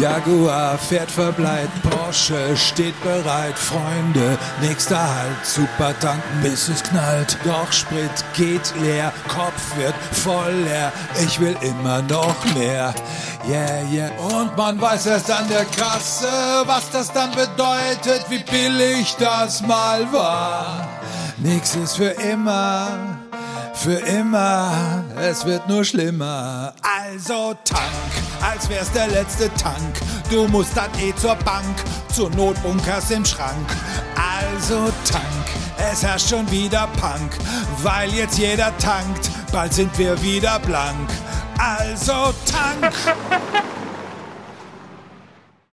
Jaguar fährt verbleit, Porsche steht bereit, Freunde, nächster Halt, super tanken, bis es knallt. Doch Sprit geht leer, Kopf wird voll leer, ich will immer noch mehr. Yeah, yeah. Und man weiß erst an der Kasse, was das dann bedeutet, wie billig das mal war. Nix ist für immer für immer, es wird nur schlimmer. Also tank, als wär's der letzte Tank. Du musst dann eh zur Bank, zur Notbunkers im Schrank. Also tank, es herrscht schon wieder Punk, weil jetzt jeder tankt, bald sind wir wieder blank. Also tank!